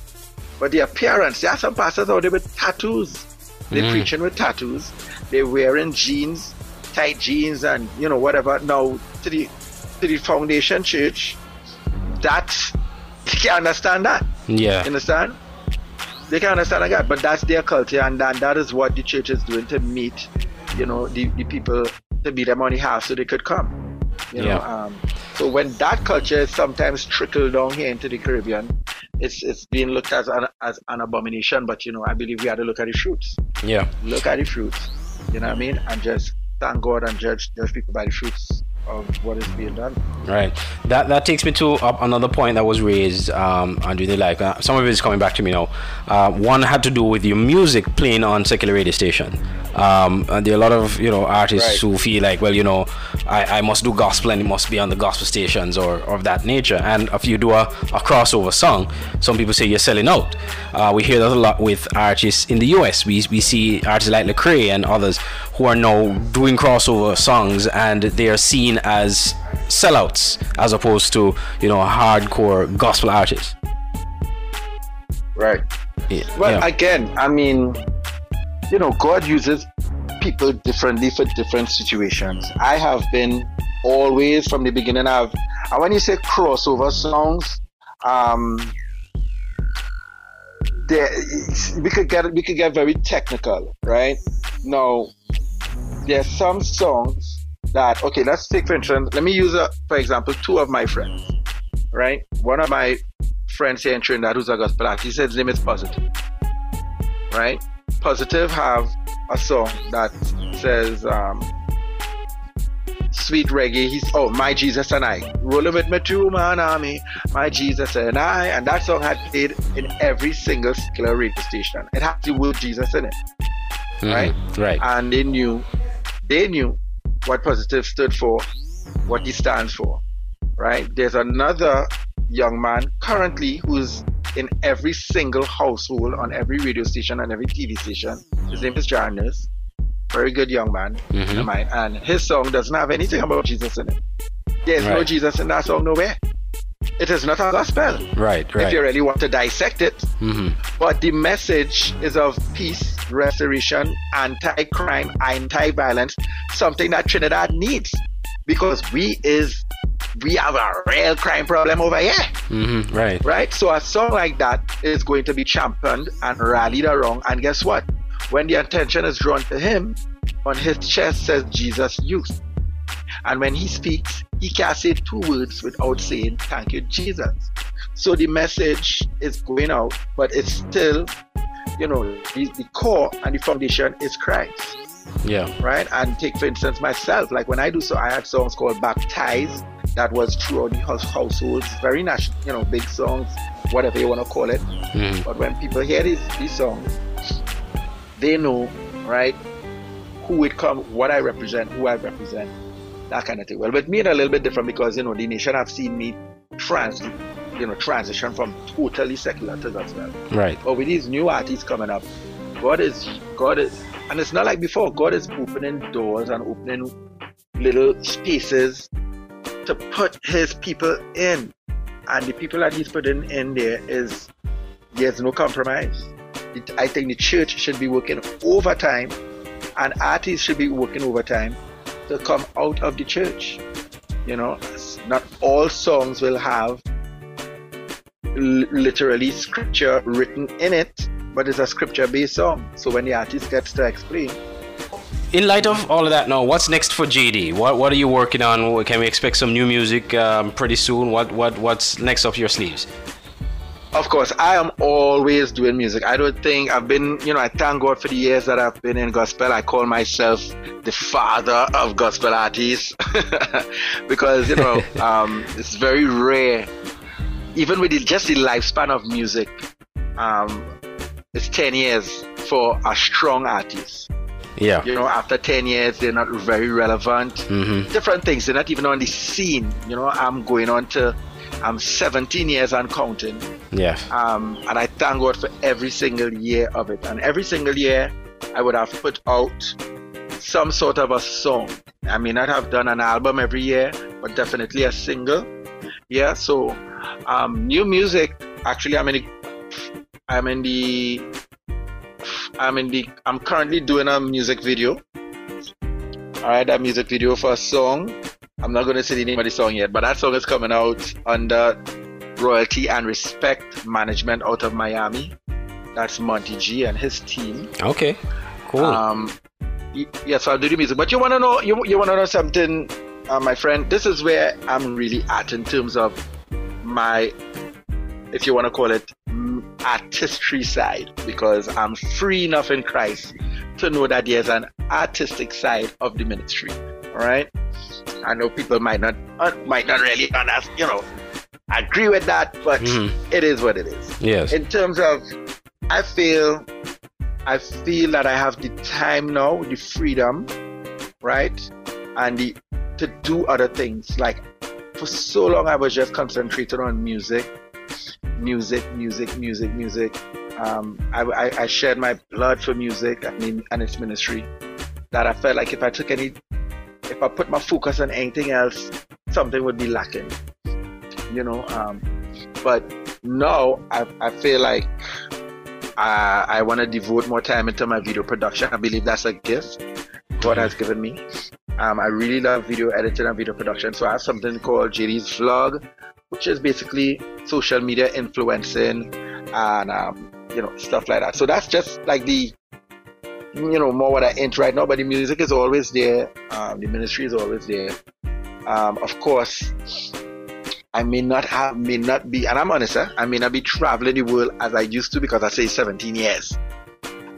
But the appearance, there are some pastors out there with tattoos. They're mm. preaching with tattoos. They're wearing jeans, tight jeans, and you know whatever. Now, to the to the foundation church, that they can understand that. Yeah. You understand? They can understand that, but that's their culture, and, and that is what the church is doing to meet, you know, the, the people to meet them on the house so they could come. You know, yeah. um, so when that culture is sometimes trickled down here into the Caribbean, it's it's being looked at as an, as an abomination. But you know, I believe we have to look at the fruits. Yeah. Look at the fruits. You know what I mean? And just thank God and judge judge people by the fruits of what is being done. Right. That that takes me to uh, another point that was raised. Um, and really like uh, some of it is coming back to me now. Uh, one had to do with your music playing on secular radio station. Um, and there are a lot of you know artists right. who feel like, well, you know, I, I must do gospel and it must be on the gospel stations or, or of that nature. And if you do a, a crossover song, some people say you're selling out. Uh, we hear that a lot with artists in the US. We we see artists like Lecrae and others who are now doing crossover songs and they are seen as sellouts as opposed to you know hardcore gospel artists. Right. Yeah. Well, yeah. again, I mean, you know, God uses people differently for different situations. I have been always from the beginning. I've and when you say crossover songs, um, there we could get we could get very technical, right? Now, there's some songs that okay let's take for instance let me use a, for example two of my friends right one of my friends here in trinidad who's a gospel artist he says is positive right positive have a song that says um, sweet reggae he's oh my jesus and i rolling with my two man army my jesus and i and that song had played in every single secular radio station it had the word jesus in it Mm-hmm. right Right. and they knew they knew what positive stood for, what he stands for, right? There's another young man currently who's in every single household on every radio station and every TV station. His name is Jarnus. Very good young man, Mhm. of mine, and his song doesn't have anything about Jesus in it. There's no Jesus in that song nowhere. It is not a gospel. Right, right. If you really want to dissect it, hmm but the message is of peace, restoration, anti-crime, anti-violence, something that Trinidad needs because we is we have a real crime problem over here, hmm Right. right? So a song like that is going to be championed and rallied around. And guess what? When the attention is drawn to him, on his chest says Jesus Youth. And when he speaks, he can't say two words without saying, Thank you, Jesus. So the message is going out, but it's still, you know, the, the core and the foundation is Christ. Yeah. Right? And take, for instance, myself, like when I do so, I had songs called Baptized that was throughout the house, households, very national, you know, big songs, whatever you want to call it. Mhm. But when people hear these, these songs, they know, right, who it come, what I represent, who I represent, that kind of thing. Well, with me, it's a little bit different because, you know, the nation have seen me trans, you know, transition from totally secular to gospel. Right. But with these new artists coming up, God is, God is, and it's not like before, God is opening doors and opening little spaces to put his people in. And the people that he's putting in there is, there's no compromise. It, I think the church should be working overtime and artists should be working overtime to come out of the church. You know, not all songs will have literally scripture written in it, but it's a scripture based song. So when the artist gets to explain, In light of all of that, now what's next for JD? What What are you working on? Can we expect some new music um, pretty soon? What What What's next up your sleeves? Of course, I am always doing music. I don't think I've been, you know, I thank God for the years that I've been in gospel. I call myself the father of gospel artists because, you know, um, it's very rare. Even with the, just the lifespan of music, um, it's 10 years for a strong artist. Yeah. You know, after 10 years, they're not very relevant. Mhm. Different things. They're not even on the scene. You know, I'm going on to, I'm 17 years and counting. Yeah. Um, and I thank God for every single year of it. And every single year, I would have put out some sort of a song. I may not have done an album every year, but definitely a single. Yeah. So, um, new music. Actually, I'm in the, I'm in the, I'm in the, I'm currently doing a music video. All right, that music video for a song. I'm not going to say the name of the song yet, but that song is coming out under royalty and respect management out of Miami. That's Monty G and his team. Okay. Cool. Um, yeah, so I'll do the music. But you want to know, you, you want to know something, uh, my friend? This is where I'm really at in terms of my, if you want to call it, mm, artistry side, because I'm free enough in Christ to know that there's an artistic side of the ministry. All right. I know people might not uh, might not really understand, you know, agree with that, but Mhm. it is what it is. Yes. In terms of, I feel, I feel that I have the time now, the freedom, right, and the to do other things. Like for so long, I was just concentrated on music, music, music, music, music. Um, I, I, I shared my blood for music. And its ministry. That I felt like if I took any, if I put my focus on anything else, something would be lacking. You know. Um, but now I, I feel like I, I want to devote more time into my video production. I believe that's a gift God has given me. Um, I really love video editing and video production. So I have something called JD's Vlog, which is basically social media influencing and um, you know stuff like that. So that's just like the you know more what I into right now. But the music is always there. Um, the ministry is always there. Um, of course, I may not have, may not be, and I'm honest, eh, I may not be traveling the world as I used to because I say 17 years.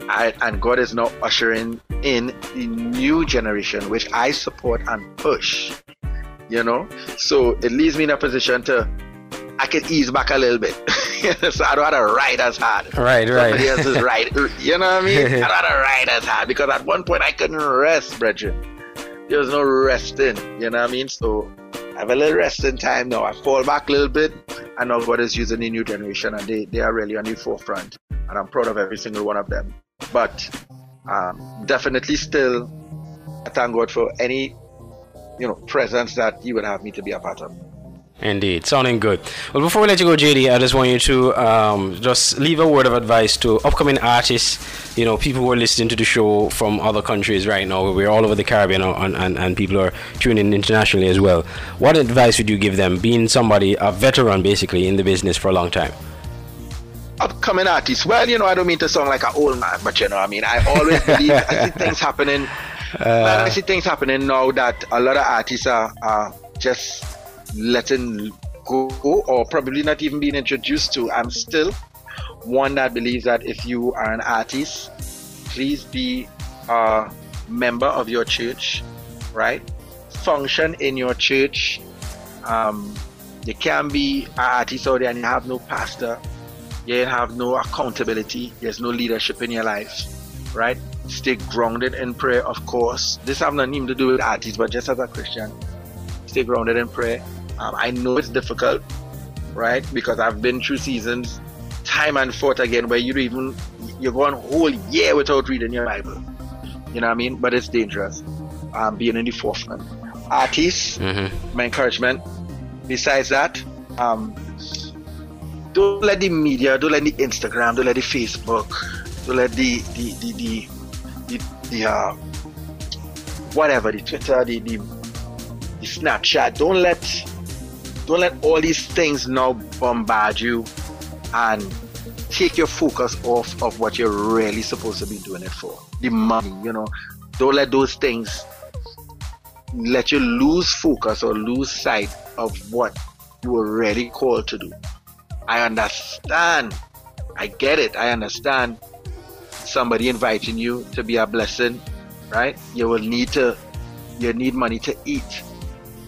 I, and God is now ushering in the new generation, which I support and push. You know, so it leaves me in a position to, I can ease back a little bit. so I don't have to ride as hard. Right, right. Somebody else is ride. You know what I mean? I don't have to ride as hard because at one point I couldn't rest, brethren. There was no resting. You know what I mean? So I have a little resting time now. I fall back a little bit. I know God is using the new generation and they, they are really on the forefront. And I'm proud of every single one of them. But um, definitely still, I thank God for any, you know, presence that He would have me to be a part of. Indeed, sounding good. Well, before we let you go, JD, I just want you to um, just leave a word of advice to upcoming artists. You know, people who are listening to the show from other countries right now. We're all over the Caribbean, and, and, and people are tuning in internationally as well. What advice would you give them, being somebody, a veteran basically, in the business for a long time? Upcoming artists. Well, you know, I don't mean to sound like an old man, but you know, I mean, I always believe I see things happening. Man, I see things happening now that a lot of artists are, are just letting go or probably not even being introduced to. I'm still one that believes that if you are an artist, please be a member of your church, right? Function in your church. Um, you can be an artist out there and you have no pastor, you have no accountability, there's no leadership in your life, right? Stay grounded in prayer, of course. This has nothing to do with artists, but just as a Christian, stay grounded in prayer. Um, I know it's difficult, right? Because I've been through seasons, time and forth again, where you even you're going a whole year without reading your Bible. You know what I mean? But it's dangerous. Um, being in the forefront. Artists, my encouragement. Besides that, um, don't let the media, don't let the Instagram, don't let the Facebook, don't let the the the the, the, the uh, whatever the Twitter, the, the the Snapchat, don't let don't let all these things now bombard you and take your focus off of what you're really supposed to be doing it for. The money, you know. Don't let those things let you lose focus or lose sight of what you were really called to do. I understand. I get it. I understand somebody inviting you to be a blessing, right? You will need to you need money to eat.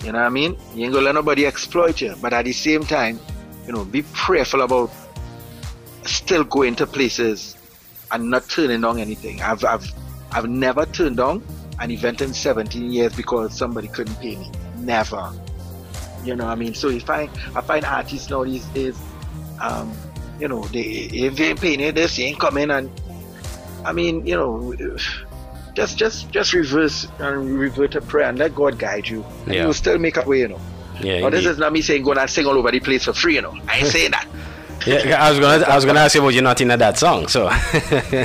You know what I mean? You ain't gonna let nobody exploit you. But at the same time, you know, be prayerful about still going to places and not turning down anything. I've I've I've never turned down an event in 17 years because somebody couldn't pay me. Never. You know what I mean? So if I I find artists now these days, um, you know, they if they ain't paying you this, they ain't coming and I mean, you know just just just reverse and revert a prayer and let God guide you. And Yeah. you'll still make a way, you know. Yeah, But this is not me saying go and sing all over the place for free, you know. I ain't saying that. Yeah, I was gonna I was gonna ask you about you're not in that song. So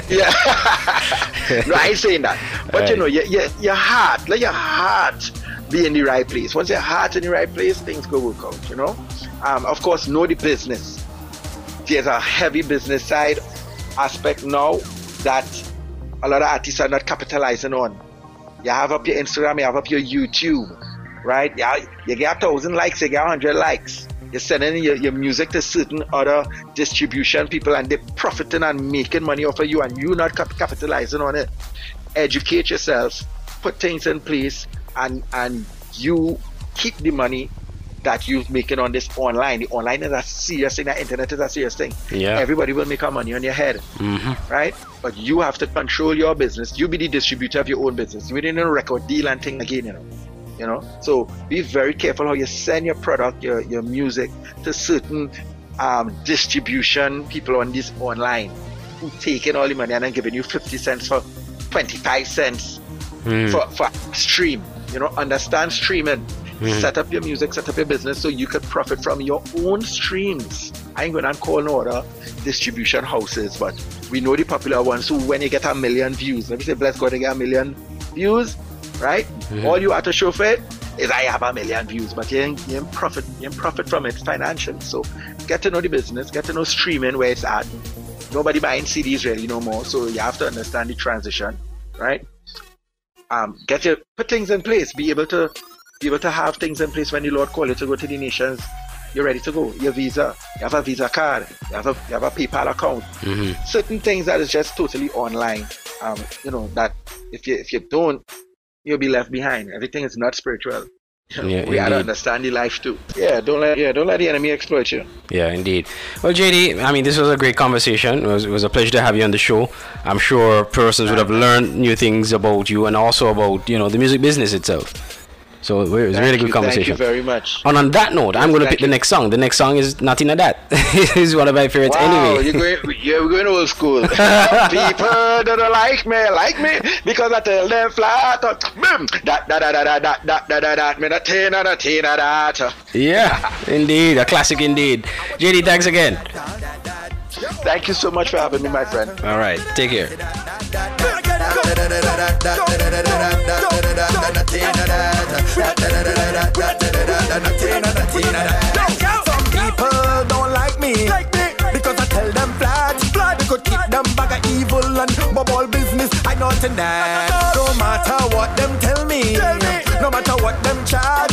yeah, no, I ain't saying that. But you know, your, your, your heart, let your heart be in the right place. Once your heart's in the right place, things go work out, you know. Um, of course, know the business. There's a heavy business side aspect now that a lot of artists are not capitalizing on. You have up your Instagram, you have up your YouTube, right? You, you get a thousand likes, you get a hundred likes. You're sending your, your music to certain other distribution people and they're profiting and making money off of you and you're not cap- capitalizing on it. Educate yourself, put things in place and and you keep the money that you're making on this online. The online is a serious thing, the internet is a serious thing. Yeah. Everybody will make a money on your head Mhm. right? But you have to control your business. You be the distributor of your own business. You didn't record deal and thing again, you know. You know, so be very careful how you send your product, your your music to certain um, distribution people on this online who taking all the money and then giving you fifty cents for twenty five cents Hmm. for for stream. You know, understand streaming. Mhm. Set up your music, set up your business so you could profit from your own streams. I ain't gonna call no other distribution houses, but we know the popular ones who when you get a million views, let me say bless God you get a million views, right? Mhm. All you have to show for it is I have a million views, but you ain't, you ain't profit you ain't profit from it financially. So get to know the business, get to know streaming where it's at. Nobody buying CDs really no more, so you have to understand the transition, right? um, get your put things in place. Be able to be able to have things in place when the Lord call you to go to the nations. You're ready to go. Your visa, you have a visa card, you have a you have a PayPal account. Mhm. Certain things that is just totally online. Um, you know that if you if you don't, you'll be left behind. Everything is not spiritual. You Yeah, we gotta understand the life too. Yeah, don't let yeah don't let the enemy exploit you. Yeah, indeed. Well, JD, I mean, this was a great conversation. It was, it was a pleasure to have you on the show. I'm sure persons would have learned new things about you and also about, you know, the music business itself. So it was a really good you, conversation. Thank you very much. And on that note, I'm going to thank pick the next song. The next song is Nothing of That. it's one of my favorites Wow, anyway. you're going, yeah, we're going old school. People that don't like me, like me, because I tell them flat out, boom, that, that, that, that, that, that, that, that, that, me, that, tina, that, tina, that. Yeah, indeed. A classic indeed. JD, thanks again. Thank you so much for having me, my friend. All right, take care. Some people don't like me, like me, because I tell them flat, flat. They could keep them bag of evil and bubble business. I know that. No matter what them tell me, no matter what them charge,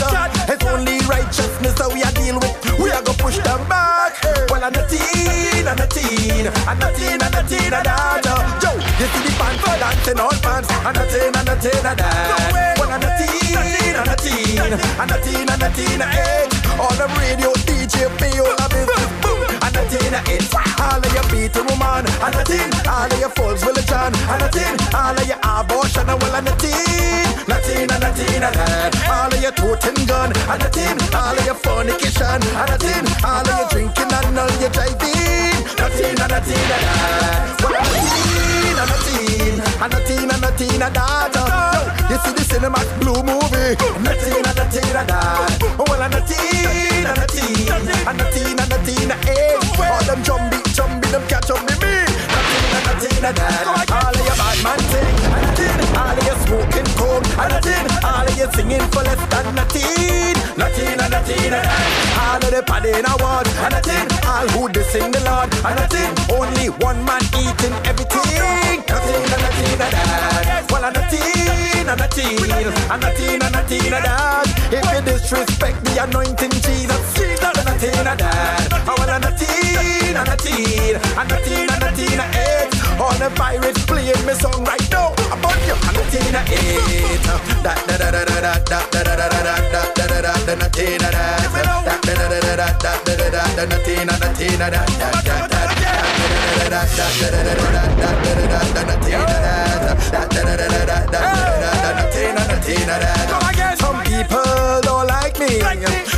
it's only righteousness that we are deal with. We are gonna push them back. Well, I'm a teen, I'm a teen, I'm a teen, I'm a teen, I'm a Yo, you see the band for dancing all pants. I'm a teen, I'm a teen, I'm a Well, I'm a teen, I'm a teen, I'm a teen, I'm a teen, I'm a All the radio DJ, pay all the business and a teen are. All of your beating woman and a teen. All of your fools will a chan and a teen. All of your abortion and will and a teen. And a and a teen. All of your tooting gun and a teen. All of your fornication and a teen. All of your drinking and all your driving. And and a teen and that. Well, a teen and a teen and a teen and a teen and that. You see the cinema blue movie. And a teen and a teen and that. Well, and a teen and a teen and a teen. your dad. All of your bad man thing, and a thing. All of your smoking coke, and a thing. All of your singing for less than nothing. Nothing and nothing and All of the paddy in and a thing. All who they sing the Lord, and a thing. Only one man eating everything. Nothing and nothing and. Well, and a thing, and a thing, and a thing, and a thing. If you disrespect the anointing Jesus. I'm a teen, a dad. Oh, well, I'm a teen, I'm a teen. I'm a teen, I'm a teen, a eight. All the pirates playing me song right now. About you, I'm a teen, a eight. Da da da da da da da da da da da da da da da da teen, a dad. Da da da da da da da da da da da da teen, a da teen, a da da da da da. Some people don't like me.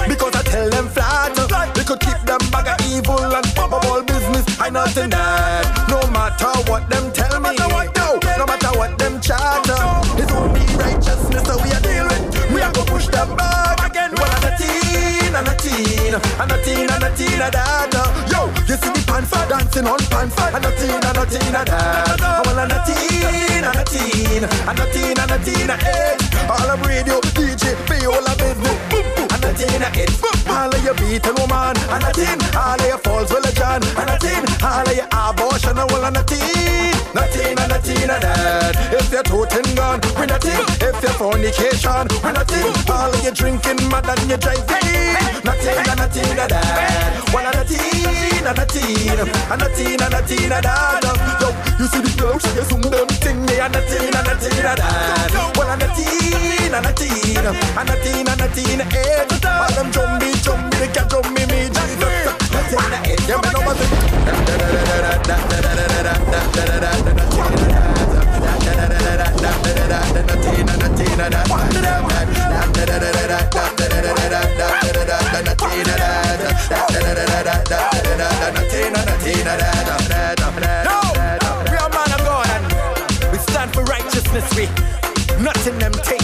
Because I tell them flat. We could keep them bag of evil and pop up all business. I nothing that. No matter what them tell me, no, no matter what them chatter, it's only righteousness that we are dealing with. We are gonna push them back teen, I'm a teen, I'm a teen, a dada. Uh. Yo, you see the pants dancing on pants. I'm a teen, I'm a eh. teen, a dada. Well, I'm a teen, I'm a teen, I'm a teen, I'm a teen, a eight. All of radio, DJ, viola boom a thing again. All of your beaten woman, and a thing. All of your false religion, and a thing. All of your abortion, and well, and a thing. Nothing and nothing and that. If you're toting gun, we're nothing. If you're fornication, we're nothing. All of your drinking, mad and your driving. Nothing and nothing and that. One and a teen and a teen and a teen and a teen and that. Yo, you see the girl, she is some damn thing. Me and a teen and a teen and that. One and a teen and a teen and a teen and a teen. Hey, eight. All them jumbie, jumbie, they can't jump me, me, Jesus. I'm a teen, a eight. Yeah, man, I'm a we are man of God and we stand for righteousness. We nothing them thing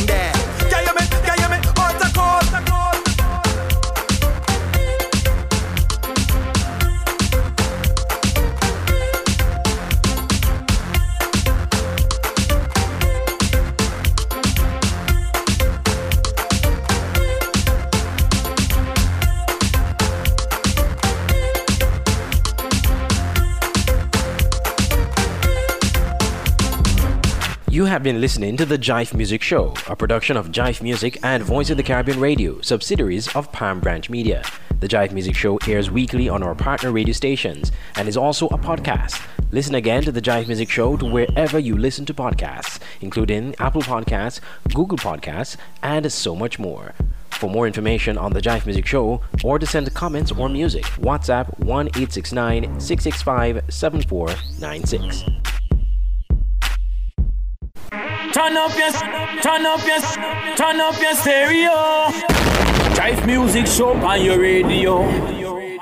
You have been listening to the Jive Music Show, a production of Jive Music and Voice of the Caribbean Radio, subsidiaries of Palm Branch Media. The Jive Music Show airs weekly on our partner radio stations and is also a podcast. Listen again to the Jive Music Show to wherever you listen to podcasts, including Apple Podcasts, Google Podcasts, and so much more. For more information on the Jive Music Show or to send comments or music, WhatsApp 1 869 665 7496. Turn up your, turn up your, turn up your stereo. Jive music show on your radio.